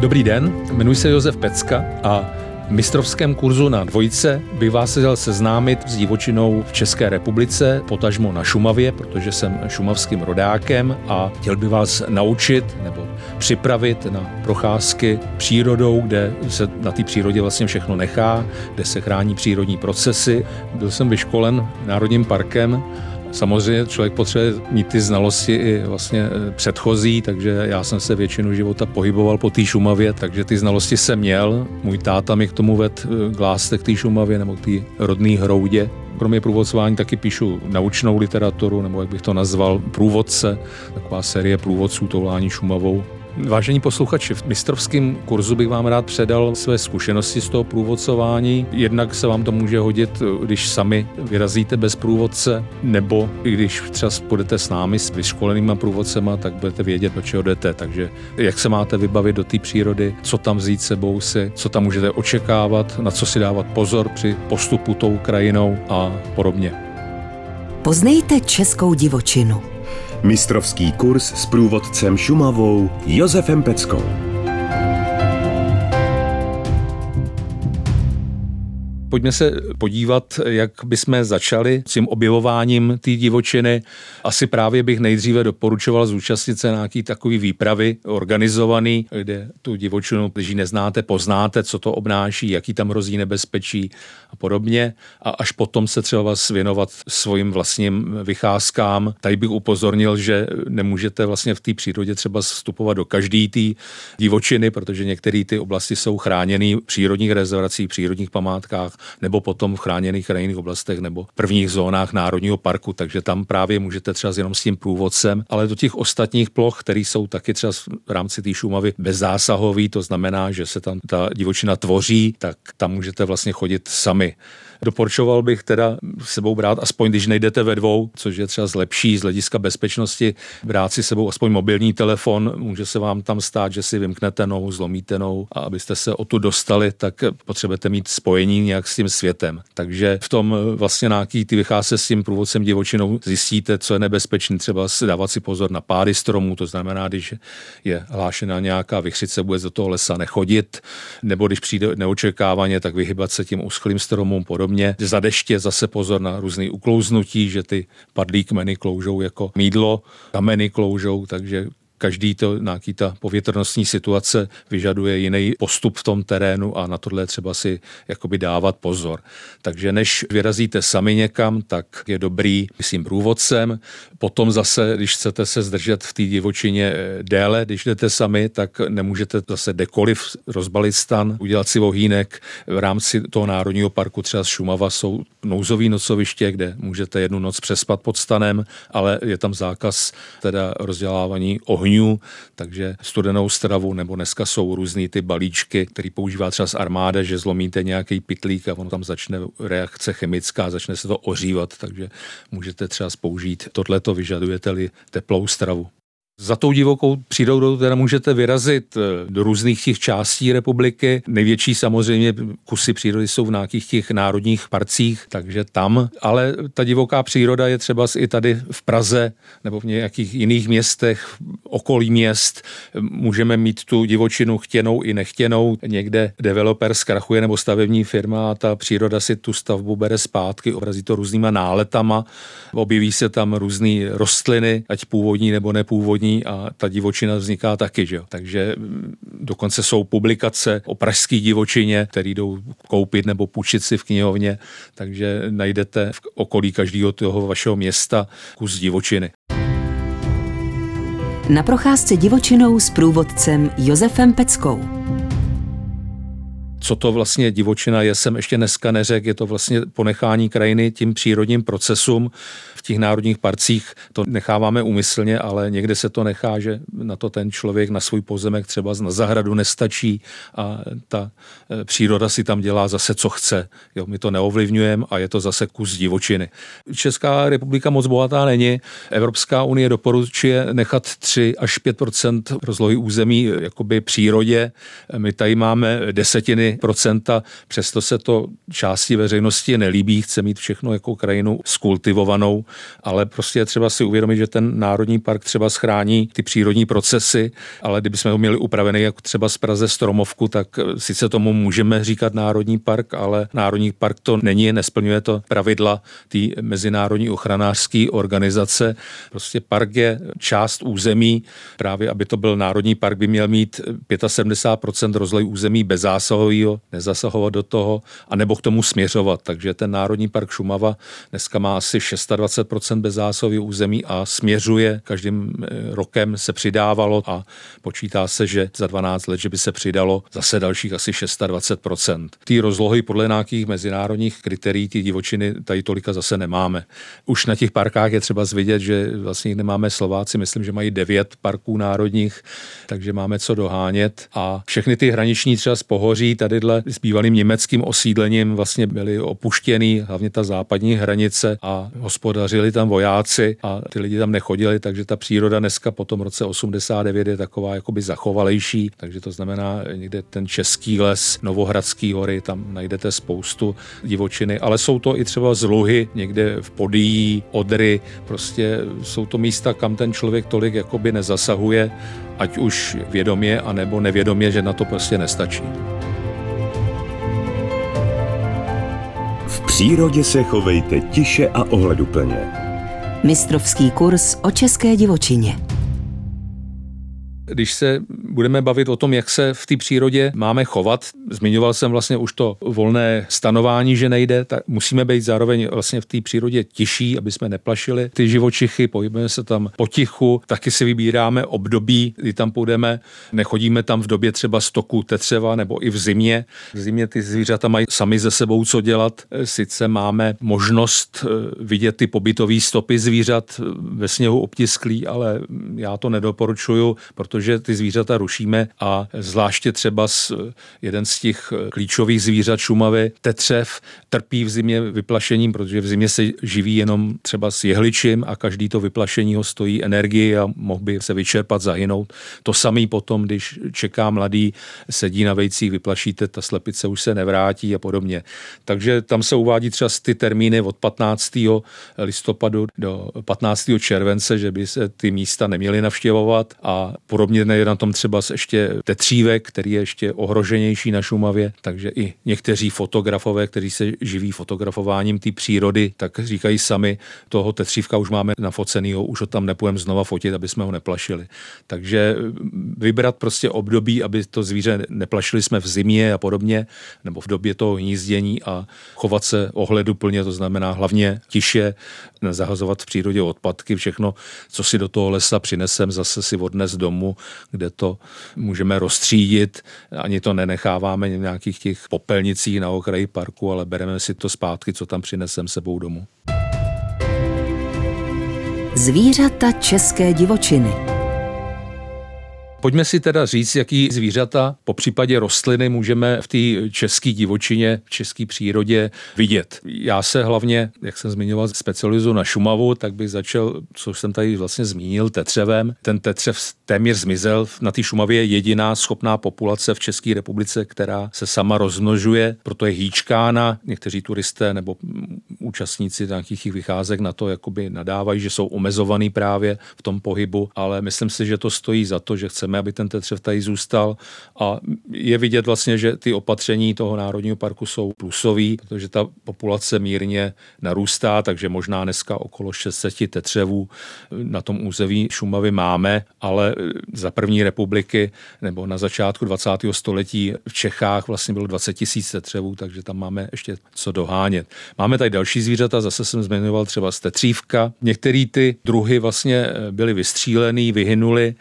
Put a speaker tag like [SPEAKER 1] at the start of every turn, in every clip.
[SPEAKER 1] Dobrý den, jmenuji se Josef Pecka a v mistrovském kurzu na dvojce bych vás chtěl seznámit s divočinou v České republice, potažmo na Šumavě, protože jsem šumavským rodákem a chtěl bych vás naučit nebo připravit na procházky přírodou, kde se na té přírodě vlastně všechno nechá, kde se chrání přírodní procesy. Byl jsem vyškolen Národním parkem Samozřejmě člověk potřebuje mít ty znalosti i vlastně e, předchozí, takže já jsem se většinu života pohyboval po té Šumavě, takže ty znalosti jsem měl. Můj táta mi k tomu ved e, k k té Šumavě nebo k té rodné hroudě. Kromě průvodcování taky píšu naučnou literaturu, nebo jak bych to nazval, průvodce, taková série průvodců toulání Šumavou. Vážení posluchači, v mistrovském kurzu bych vám rád předal své zkušenosti z toho průvodcování. Jednak se vám to může hodit, když sami vyrazíte bez průvodce, nebo i když třeba půjdete s námi, s vyškolenýma průvodcema, tak budete vědět, do čeho jdete. Takže jak se máte vybavit do té přírody, co tam vzít sebou si, co tam můžete očekávat, na co si dávat pozor při postupu tou krajinou a podobně.
[SPEAKER 2] Poznejte českou divočinu.
[SPEAKER 3] Mistrovský kurz s průvodcem Šumavou Josefem Peckou.
[SPEAKER 1] Pojďme se podívat, jak bychom začali s tím objevováním té divočiny. Asi právě bych nejdříve doporučoval zúčastnit se nějaký takový výpravy organizovaný, kde tu divočinu, když ji neznáte, poznáte, co to obnáší, jaký tam hrozí nebezpečí a podobně. A až potom se třeba vás věnovat svým vlastním vycházkám. Tady bych upozornil, že nemůžete vlastně v té přírodě třeba vstupovat do každé té divočiny, protože některé ty oblasti jsou chráněny přírodních rezervací, přírodních památkách nebo potom v chráněných krajinných oblastech nebo prvních zónách národního parku, takže tam právě můžete třeba jenom s tím průvodcem, ale do těch ostatních ploch, které jsou taky třeba v rámci té Šumavy bezzásahový, to znamená, že se tam ta divočina tvoří, tak tam můžete vlastně chodit sami. Doporučoval bych teda sebou brát, aspoň když nejdete ve dvou, což je třeba zlepší z hlediska bezpečnosti, brát si sebou aspoň mobilní telefon. Může se vám tam stát, že si vymknete nohu, zlomíte nohu a abyste se o tu dostali, tak potřebujete mít spojení nějak s tím světem. Takže v tom vlastně nějaký ty vychází s tím průvodcem divočinou, zjistíte, co je nebezpečné, třeba dávat si pozor na pády stromů, to znamená, když je hlášena nějaká vychřice, bude do toho lesa nechodit, nebo když přijde neočekávaně, tak vyhybat se tím uschlým stromům podobně podobně. Za deště zase pozor na různé uklouznutí, že ty padlí kmeny kloužou jako mídlo, kameny kloužou, takže každý to, nějaký ta povětrnostní situace vyžaduje jiný postup v tom terénu a na tohle třeba si jakoby dávat pozor. Takže než vyrazíte sami někam, tak je dobrý, myslím, průvodcem. Potom zase, když chcete se zdržet v té divočině eh, déle, když jdete sami, tak nemůžete zase dekoliv rozbalit stan, udělat si vohýnek. V rámci toho národního parku třeba z Šumava jsou nouzový nocoviště, kde můžete jednu noc přespat pod stanem, ale je tam zákaz teda rozdělávání ohňů ohňů, takže studenou stravu, nebo dneska jsou různý ty balíčky, který používá třeba z armáda, že zlomíte nějaký pitlík a ono tam začne reakce chemická, začne se to ořívat, takže můžete třeba použít tohleto, vyžadujete-li teplou stravu. Za tou divokou přírodou teda můžete vyrazit eh, do různých těch částí republiky. Největší samozřejmě kusy přírody jsou v nějakých těch národních parcích, takže tam. Ale ta divoká příroda je třeba i tady v Praze nebo v nějakých jiných městech, okolí měst. Můžeme mít tu divočinu chtěnou i nechtěnou. Někde developer zkrachuje nebo stavební firma a ta příroda si tu stavbu bere zpátky, obrazí to různýma náletama. Objeví se tam různé rostliny, ať původní nebo nepůvodní a ta divočina vzniká taky. Že? Takže mm, dokonce jsou publikace o pražské divočině, které jdou koupit nebo půjčit si v knihovně, takže najdete v okolí každého toho vašeho města kus divočiny.
[SPEAKER 2] Na procházce divočinou s průvodcem Josefem Peckou.
[SPEAKER 1] Co to vlastně divočina je, jsem ještě dneska neřekl, je to vlastně ponechání krajiny tím přírodním procesům, v těch národních parcích to necháváme úmyslně, ale někde se to nechá, že na to ten člověk na svůj pozemek třeba na zahradu nestačí a ta e, příroda si tam dělá zase, co chce. Jo, my to neovlivňujeme a je to zase kus divočiny. Česká republika moc bohatá není. Evropská unie doporučuje nechat 3 až 5% rozlohy území jakoby přírodě. My tady máme desetiny třetiny procenta, přesto se to části veřejnosti nelíbí, chce mít všechno jako krajinu skultivovanou, ale prostě je třeba si uvědomit, že ten národní park třeba schrání ty přírodní procesy, ale kdybychom ho měli upravený jako třeba z Praze Stromovku, tak sice tomu můžeme říkat národní park, ale národní park to není, nesplňuje to pravidla té mezinárodní ochranářské organizace. Prostě park je část území, právě aby to byl národní park, by měl mít 75% rozlej území bezásahového, nezasahovat do toho, anebo k tomu směřovat. Takže ten Národní park Šumava dneska má asi 26% bezásahového území a směřuje, každým eh, rokem se přidávalo a počítá se, že za 12 let, že by se přidalo zase dalších asi 26%. Ty rozlohy podle nějakých mezinárodních kritérií, ty divočiny tady tolika zase nemáme. Už na těch parkách je třeba zvidět, že vlastně nemáme Slováci, myslím, že mají devět parků národních, takže máme co dohánět a všechny ty hraniční třeba z Pohoří tadyhle s bývalým německým osídlením vlastně byly opuštěný, hlavně ta západní hranice a hospodařili tam vojáci a ty lidi tam nechodili, takže ta příroda dneska po tom roce 89 je taková jakoby zachovalejší, takže to znamená někde ten český les, Novohradský hory, tam najdete spoustu divočiny, ale jsou to i třeba zluhy někde v Podíjí, Odry, prostě jsou to místa, kam ten člověk tolik jakoby nezasahuje, ať už vědomě, anebo nevědomě, že na to prostě nestačí.
[SPEAKER 3] Přírodě se chovejte tiše a ohleduplně.
[SPEAKER 2] Mistrovský kurz o české divočině
[SPEAKER 1] když se budeme bavit o tom, jak se v té přírodě máme chovat, zmiňoval jsem vlastně už to volné stanování, že nejde, tak musíme být zároveň vlastně v té přírodě tiší, aby jsme neplašili ty živočichy, pohybujeme se tam potichu, taky si vybíráme období, kdy tam půjdeme, nechodíme tam v době třeba stoku tetřeva nebo i v zimě. V zimě ty zvířata mají sami ze sebou co dělat. Sice máme možnost eh, vidět ty pobytové stopy zvířat ve sněhu obtisklý, ale já to nedoporučuju, protože protože ty zvířata rušíme a zvláště třeba z, jeden z těch klíčových zvířat Šumavy, tetřev, trpí v zimě vyplašením, protože v zimě se živí jenom třeba s jehličím a každý to vyplašení ho stojí energii a mohl by se vyčerpat, zahynout. To samý potom, když čeká mladý, sedí na vejcích, vyplašíte, ta slepice už se nevrátí a podobně. Takže tam se uvádí třeba ty termíny od 15. listopadu do 15. července, že by se ty místa neměly navštěvovat a podobně Podobně je na tom třeba ještě tetřívek, který je ještě ohroženější na Šumavě, takže i někteří fotografové, kteří se živí fotografováním té přírody, tak říkají sami, toho tetřívka už máme nafocenýho, už ho tam nepůjdeme znova fotit, aby jsme ho neplašili. Takže vybrat prostě období, aby to zvíře neplašili jsme v zimě a podobně, nebo v době toho hnízdění a chovat se ohleduplně, to znamená hlavně tiše, nezahazovat v přírodě odpadky, všechno, co si do toho lesa přinesem, zase si odnes domů, kde to můžeme rozstřídit. Ani to nenecháváme v nějakých těch popelnicích na okraji parku, ale bereme si to zpátky, co tam přinesem sebou domů.
[SPEAKER 2] Zvířata české divočiny.
[SPEAKER 1] Pojďme si teda říct, jaký zvířata, po případě rostliny, můžeme v té české divočině, v české přírodě vidět. Já se hlavně, jak jsem zmiňoval, specializuji na Šumavu, tak bych začal, co jsem tady vlastně zmínil, tetřevem. Ten tetřev téměř zmizel. Na té Šumavě je jediná schopná populace v České republice, která se sama rozmnožuje, proto je hýčkána. Někteří turisté nebo účastníci nějakých vycházek na to jakoby nadávají, že jsou omezovaný právě v tom pohybu, ale myslím si, že to stojí za to, že chceme chceme, aby ten tetřev tady zůstal a je vidět vlastně, že ty opatření toho národního parku jsou plusový, protože ta populace mírně narůstá, takže možná dneska okolo 600 tetřevů na tom území Šumavy máme, ale za první republiky nebo na začátku 20. století v Čechách vlastně bylo 20 tisíc tetřevů, takže tam máme ještě co dohánět. Máme tady další zvířata, zase jsem zmiňoval třeba tetřívka. Některé ty druhy vlastně byly vystřílený, vyhynuly,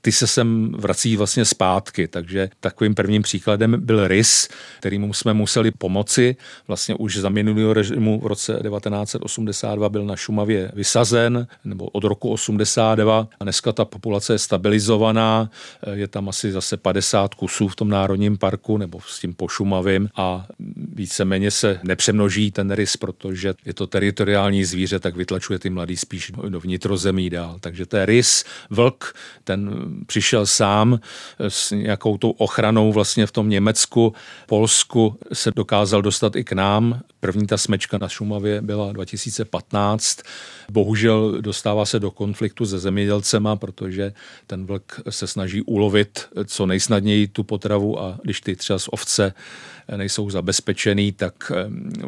[SPEAKER 1] ty se sem vrací vlastně zpátky. Takže takovým prvním příkladem byl rys, kterýmu jsme museli pomoci. Vlastně už za minulého režimu v roce 1982 byl na Šumavě vysazen, nebo od roku 82. A dneska ta populace je stabilizovaná, je tam asi zase 50 kusů v tom národním parku, nebo s tím pošumavým a víceméně se nepřemnoží ten rys, protože je to teritoriální zvíře, tak vytlačuje ty mladý spíš do vnitrozemí dál. Takže to je rys, vlk, ten přišel sám s nějakou tou ochranou vlastně v tom Německu, Polsku se dokázal dostat i k nám. První ta smečka na Šumavě byla 2015. Bohužel dostává se do konfliktu se zemědělcema, protože ten vlk se snaží ulovit co nejsnadněji tu potravu a když ty třeba z ovce nejsou zabezpečený, tak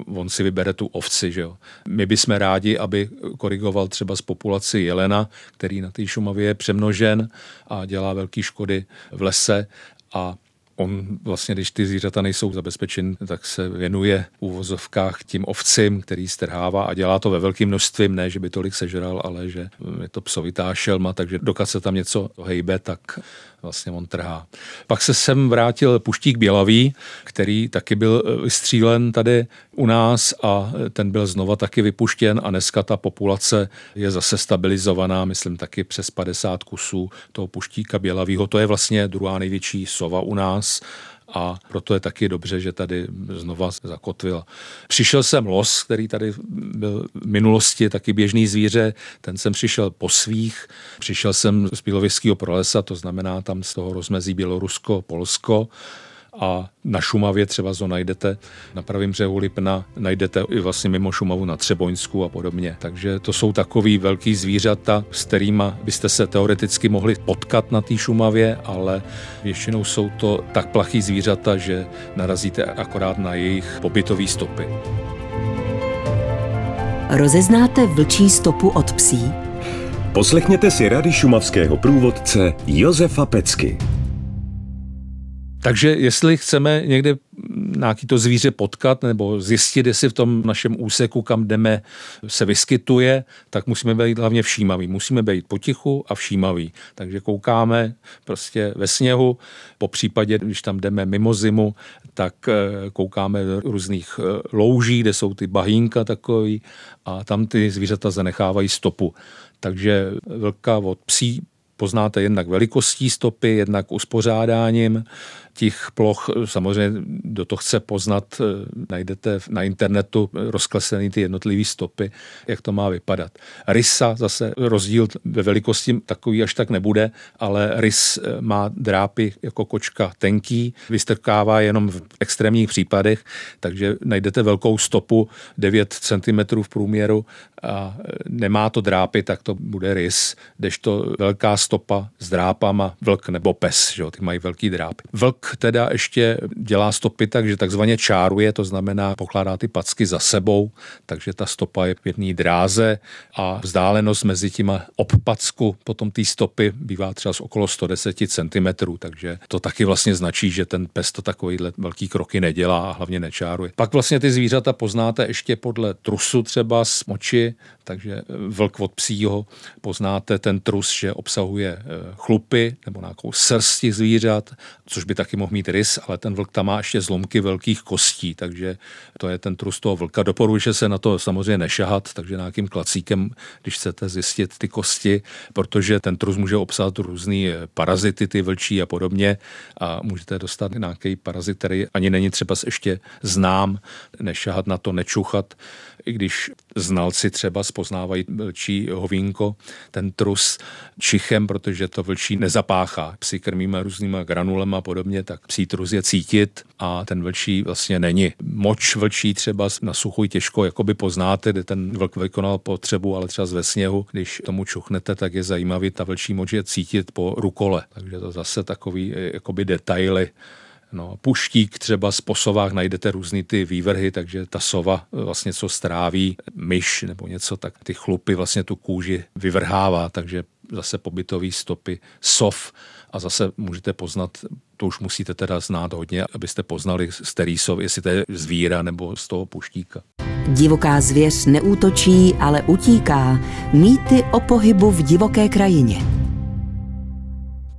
[SPEAKER 1] on si vybere tu ovci. Že jo. My bychom rádi, aby korigoval třeba z populaci jelena, který na té Šumavě je přemnožen a dělá velké škody v lese a On vlastně, když ty zvířata nejsou zabezpečeny, tak se věnuje v úvozovkách tím ovcím, který strhává a dělá to ve velkém množství, ne, že by tolik sežral, ale že je to psovitá šelma, takže dokud se tam něco hejbe, tak vlastně on trhá. Pak se sem vrátil Puštík Bělavý, který taky byl eh, vystřílen tady u nás a ten byl znova taky vypuštěn a dneska ta populace je zase stabilizovaná, myslím taky přes 50 kusů toho Puštíka Bělavýho. To je vlastně druhá největší sova u nás a proto je taky dobře, že tady znova zakotvil. Přišel jsem los, který tady byl v minulosti taky běžný zvíře, ten jsem přišel po svých, přišel jsem z Bílověžského prolesa, to znamená tam z toho rozmezí Bělorusko, Polsko, a na Šumavě třeba to najdete, na pravém břehu Lipna najdete i vlastně mimo Šumavu na Třeboňsku a podobně. Takže to jsou takový velký zvířata, s kterými byste se teoreticky mohli potkat na té Šumavě, ale většinou jsou to tak plachý zvířata, že narazíte akorát na jejich pobytové stopy.
[SPEAKER 2] Rozeznáte vlčí stopu od psí?
[SPEAKER 3] Poslechněte si rady šumavského průvodce Josefa Pecky.
[SPEAKER 1] Takže jestli chceme někde nějaký to zvíře potkat nebo zjistit, jestli v tom našem úseku, kam jdeme, se vyskytuje, tak musíme být hlavně všímaví. Musíme být potichu a všímaví. Takže koukáme prostě ve sněhu, po případě, když tam jdeme mimo zimu, tak eh, koukáme do různých eh, louží, kde jsou ty bahínka takový a tam ty zvířata zanechávají stopu. Takže vlka od psí poznáte jednak velikostí stopy, jednak uspořádáním těch ploch. Samozřejmě, do toho chce poznat, eh, najdete na internetu rozkleslený ty jednotlivé stopy, jak to má vypadat. Rysa zase rozdíl ve velikosti takový až tak nebude, ale rys eh, má drápy jako kočka tenký, vystrkává jenom v extrémních případech, takže najdete velkou stopu 9 cm v průměru a eh, nemá to drápy, tak to bude rys, to velká stopa s drápama, vlk nebo pes, že jo, ty mají velký drápy. Vlk teda ještě dělá stopy tak, že takzvaně čáruje, to znamená pokládá ty packy za sebou, takže ta stopa je jedné dráze a vzdálenost mezi těma obpacku potom té stopy bývá třeba z okolo 110 cm, takže to taky vlastně značí, že ten pes to takovýhle velký kroky nedělá a hlavně nečáruje. Pak vlastně ty zvířata poznáte ještě podle trusu třeba z moči, takže vlk od psího poznáte ten trus, že obsahuje eh, chlupy nebo nějakou srsti zvířat, což by taky mohl mít rys, ale ten vlk tam má ještě zlomky velkých kostí, takže to je ten trus toho vlka. Doporučuje se na to samozřejmě nešahat, takže nějakým klacíkem, když chcete zjistit ty kosti, protože ten trus může obsahovat různé eh, parazity, ty vlčí a podobně. A můžete dostat nějaký parazit, který ani není třeba ještě znám, nešahat na to, nečuchat, i když znalci třeba spoznávají vlčí hovínko, ten trus čichem, protože to vlčí nezapáchá. Psi krmíme různýma granulema a podobně, tak psí trus je cítit a ten vlčí vlastně není. Moč vlčí třeba na suchu těžko jakoby poznáte, kde ten vlk vykonal potřebu, ale třeba ve sněhu, když tomu čuchnete, tak je zajímavý, ta vlčí moč je cítit po rukole. Takže to zase takový jakoby detaily No, puštík třeba z posovách najdete různý ty vývrhy, takže ta sova vlastně co stráví, myš nebo něco, tak ty chlupy vlastně tu kůži vyvrhává, takže zase pobytový stopy sov a zase můžete poznat, to už musíte teda znát hodně, abyste poznali z který sov, jestli to je zvíra nebo z toho puštíka.
[SPEAKER 2] Divoká zvěř neútočí, ale utíká. Mýty o pohybu v divoké krajině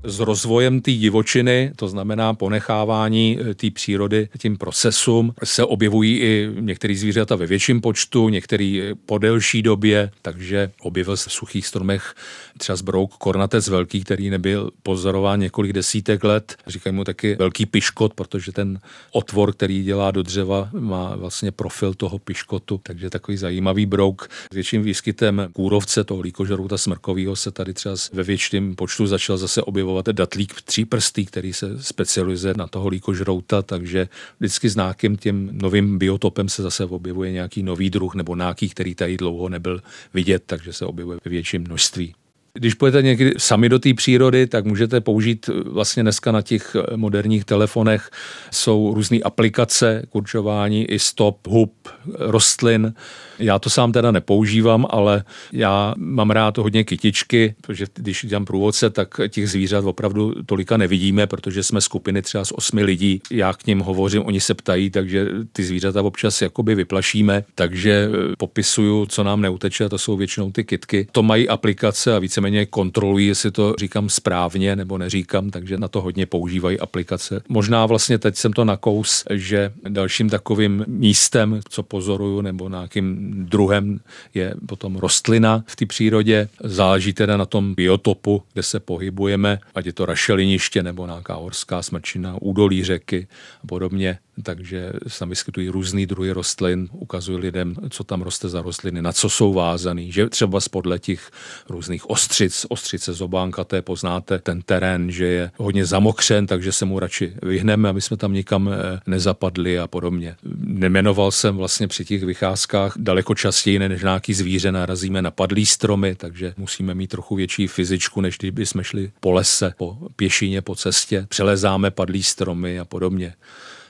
[SPEAKER 1] s rozvojem té divočiny, to znamená ponechávání eh, té přírody tím procesům, se objevují i některé zvířata ve větším počtu, některý eh, po delší době, takže objevil se v suchých stromech třeba zbrouk kornatec velký, který nebyl pozorován několik desítek let. Říkají mu taky velký piškot, protože ten otvor, který dělá do dřeva, má vlastně profil toho piškotu, takže takový zajímavý brouk. S větším výskytem kůrovce, toho líkožrouta smrkového, se tady třeba ve větším počtu začal zase objevovat objevovat datlík tříprstý, který se specializuje na toho líkožrouta, takže vždycky s nějakým tím novým biotopem se zase objevuje nějaký nový druh nebo nějaký, který tady dlouho nebyl vidět, takže se objevuje ve větším množství. Když půjdete někdy sami do té přírody, tak můžete použít eh, vlastně dneska na těch eh, moderních telefonech jsou různé aplikace k určování i stop, hub, rostlin. Já to sám teda nepoužívám, ale já mám rád hodně kytičky, protože když dělám průvodce, tak těch zvířat opravdu tolika nevidíme, protože jsme skupiny třeba z osmi lidí. Já k ním hovořím, oni se ptají, takže ty zvířata občas jakoby vyplašíme, takže eh, popisuju, co nám neuteče, to jsou většinou ty kitky. To mají aplikace a víceméně víceméně kontrolují, jestli to říkám správně nebo neříkám, takže na to hodně používají aplikace. Možná vlastně teď jsem to nakous, že dalším takovým místem, co pozoruju, nebo nějakým druhem je potom rostlina v té přírodě. Záleží teda na tom biotopu, kde se pohybujeme, ať je to rašeliniště nebo nějaká horská smrčina, údolí řeky a podobně takže se tam vyskytují různý druhy rostlin, ukazují lidem, co tam roste za rostliny, na co jsou vázaný, že třeba podle těch různých ostřic, ostřice zobánkaté, poznáte ten terén, že je hodně zamokřen, takže se mu radši vyhneme, aby jsme tam nikam eh, nezapadli a podobně. Nemenoval jsem vlastně při těch vycházkách daleko častěji, než nějaký zvíře narazíme na padlý stromy, takže musíme mít trochu větší fyzičku, než kdyby jsme šli po lese, po pěšině, po cestě, přelezáme padlý stromy a podobně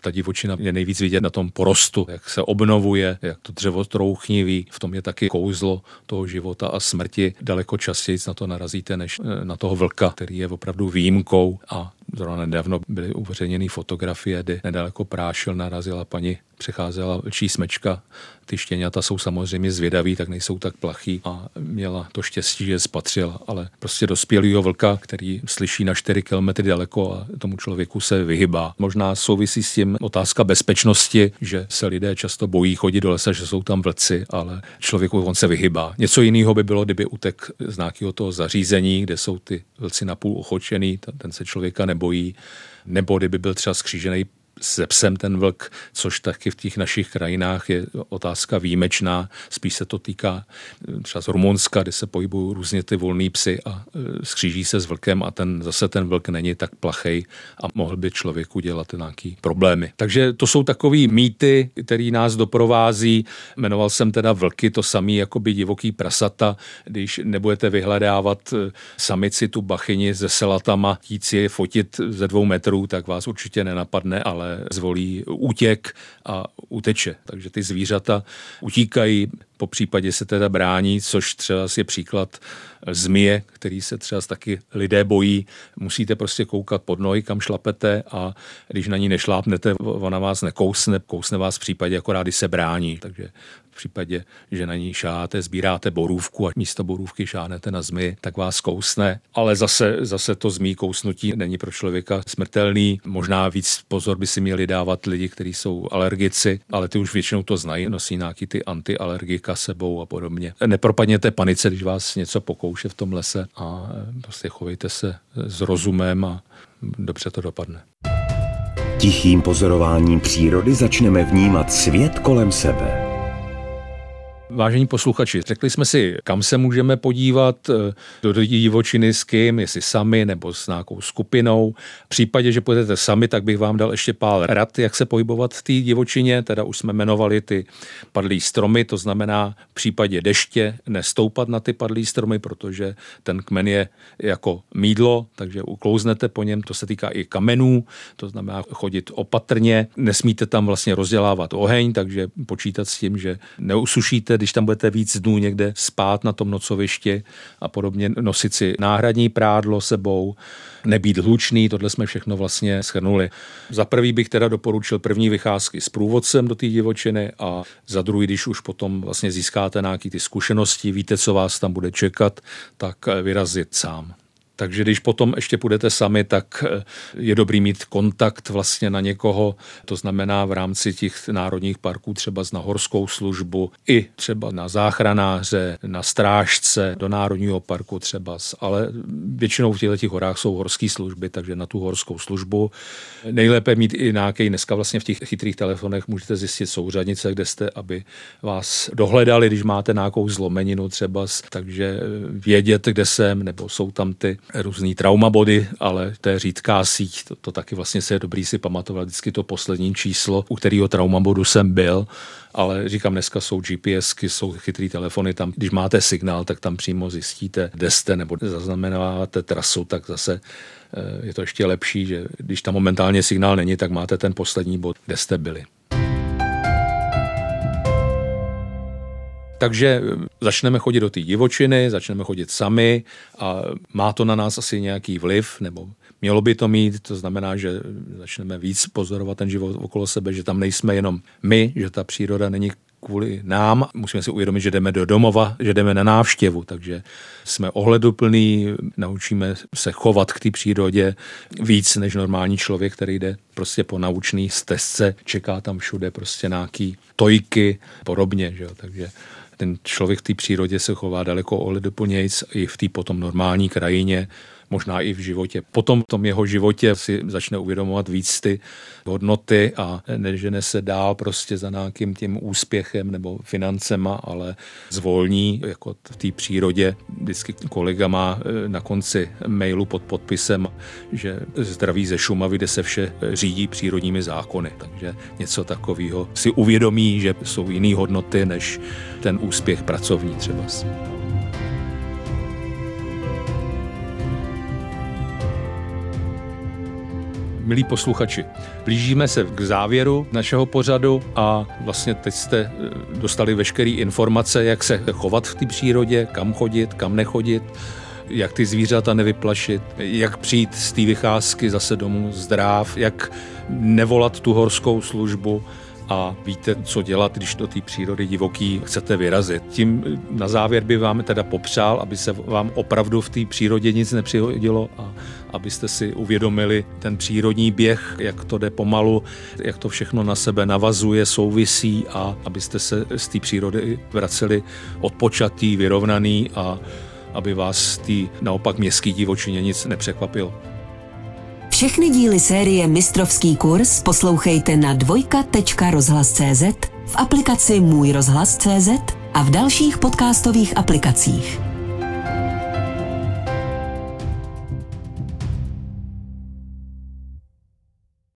[SPEAKER 1] ta divočina je nejvíc vidět na tom porostu, jak se obnovuje, jak to dřevo trouchniví. V tom je taky kouzlo toho života a smrti. Daleko častěji na to narazíte, než eh, na toho vlka, který je opravdu výjimkou a Zrovna nedávno byly uveřejněny fotografie, kdy nedaleko prášil narazila paní, přecházela vlčí smečka. Ty štěňata jsou samozřejmě zvědaví, tak nejsou tak plachý a měla to štěstí, že spatřila, ale prostě dospělýho vlka, který slyší na 4 kilometry daleko a tomu člověku se vyhybá. Možná souvisí s tím otázka bezpečnosti, že se lidé často bojí chodit do lesa, že jsou tam vlci, ale člověku on se vyhybá. Něco jiného by bylo, kdyby utek z nějakého toho zařízení, kde jsou ty vlci napůl ochočený, ten se člověka ne nebojí, nebo kdyby byl třeba skřížený se psem ten vlk, což taky v těch našich krajinách je otázka výjimečná. Spíš se to týká eh, třeba z Rumunska, kde se pohybují různě ty volný psy a eh, skříží se s vlkem a ten zase ten vlk není tak plachej a mohl by člověku dělat nějaký problémy. Takže to jsou takový mýty, který nás doprovází. Jmenoval jsem teda vlky, to samý jako by divoký prasata, když nebudete vyhledávat eh, samici tu bachyni se selatama, chtít si je fotit ze dvou metrů, tak vás určitě nenapadne, ale zvolí útěk a uteče. Takže ty zvířata utíkají, po případě se teda brání, což třeba je příklad zmije, který se třeba taky lidé bojí. Musíte prostě koukat pod nohy, kam šlapete a když na ní nešlápnete, ona vás nekousne, kousne vás v případě, akorát se brání. Takže v případě, že na ní šáte, sbíráte borůvku a místo borůvky šánete na zmy, tak vás kousne. Ale zase, zase to zmí kousnutí není pro člověka smrtelný. Možná víc pozor by si měli dávat lidi, kteří jsou alergici, ale ty už většinou to znají, nosí nějaký ty antialergika sebou a podobně. Nepropadněte panice, když vás něco pokouše v tom lese a prostě chovejte se s rozumem a dobře to dopadne.
[SPEAKER 3] Tichým pozorováním přírody začneme vnímat svět kolem sebe.
[SPEAKER 1] Vážení posluchači, řekli jsme si, kam se můžeme podívat eh, do divočiny s kým, jestli sami nebo s nějakou skupinou. V případě, že půjdete sami, tak bych vám dal ještě pár rad, jak se pohybovat v té divočině. Teda už jsme jmenovali ty padlý stromy, to znamená v případě deště nestoupat na ty padlý stromy, protože ten kmen je jako mídlo, takže uklouznete po něm. To se týká i kamenů, to znamená chodit opatrně. Nesmíte tam vlastně rozdělávat oheň, takže počítat s tím, že neusušíte když tam budete víc dnů někde spát na tom nocovišti a podobně, nosit si náhradní prádlo sebou, nebýt hlučný, tohle jsme všechno vlastně schrnuli. Za prvý bych teda doporučil první vycházky s průvodcem do té divočiny a za druhý, když už potom vlastně získáte nějaké ty zkušenosti, víte, co vás tam bude čekat, tak vyrazit sám. Takže když potom ještě půjdete sami, tak eh, je dobrý mít kontakt vlastně na někoho, to znamená v rámci těch národních parků třeba na horskou službu, i třeba na záchranáře, na strážce, do národního parku třeba, ale většinou v těchto horách jsou horské služby, takže na tu horskou službu. Nejlépe mít i nějaký, dneska vlastně v těch chytrých telefonech můžete zjistit souřadnice, kde jste, aby vás dohledali, když máte nějakou zlomeninu třeba, takže vědět, kde jsem, nebo jsou tam ty různý traumabody, ale to je řídká síť, to, to taky vlastně se je dobrý si pamatovat vždycky to poslední číslo, u kterého traumabodu jsem byl, ale říkám, dneska jsou GPSky, jsou chytrý telefony, tam, když máte signál, tak tam přímo zjistíte, kde jste, nebo zaznamenáváte trasu, tak zase eh, je to ještě lepší, že když tam momentálně signál není, tak máte ten poslední bod, kde jste byli. Takže eh, začneme chodit do té divočiny, začneme chodit sami a má to na nás asi nějaký vliv, nebo mělo by to mít, to znamená, že začneme víc pozorovat ten život okolo sebe, že tam nejsme jenom my, že ta příroda není kvůli nám. Musíme si uvědomit, že jdeme do domova, že jdeme na návštěvu, takže jsme ohleduplní, naučíme se chovat k té přírodě víc než normální člověk, který jde prostě po naučný stezce, čeká tam všude prostě nějaký tojky, podobně, že jo? takže ten člověk v té přírodě se chová daleko ohleduplnějc i v té potom normální krajině, možná i v životě. Potom v tom jeho životě si začne uvědomovat víc ty hodnoty a nežene se dál prostě za nějakým tím úspěchem nebo financema, ale zvolní jako v té přírodě. Vždycky kolega má e, na konci mailu pod podpisem, že zdraví ze Šumavy, kde se vše řídí přírodními zákony. Takže něco takového si uvědomí, že jsou jiné hodnoty než ten úspěch pracovní třeba. Milí posluchači, blížíme se k závěru našeho pořadu a vlastně teď jste eh, dostali veškeré informace, jak se chovat v té přírodě, kam chodit, kam nechodit, jak ty zvířata nevyplašit, jak přijít z té vycházky zase domů zdrav, jak nevolat tu horskou službu, a víte, co dělat, když do té přírody divoký chcete vyrazit. Tím na závěr by vám teda popřál, aby se vám opravdu v té přírodě nic nepřihodilo a abyste si uvědomili ten přírodní běh, jak to jde pomalu, jak to všechno na sebe navazuje, souvisí a abyste se z té přírody vraceli odpočatý, vyrovnaný a aby vás tý naopak městský divočině nic nepřekvapilo.
[SPEAKER 2] Všechny díly série Mistrovský kurz poslouchejte na dvojka.rozhlas.cz, v aplikaci Můj rozhlas.cz a v dalších podcastových aplikacích.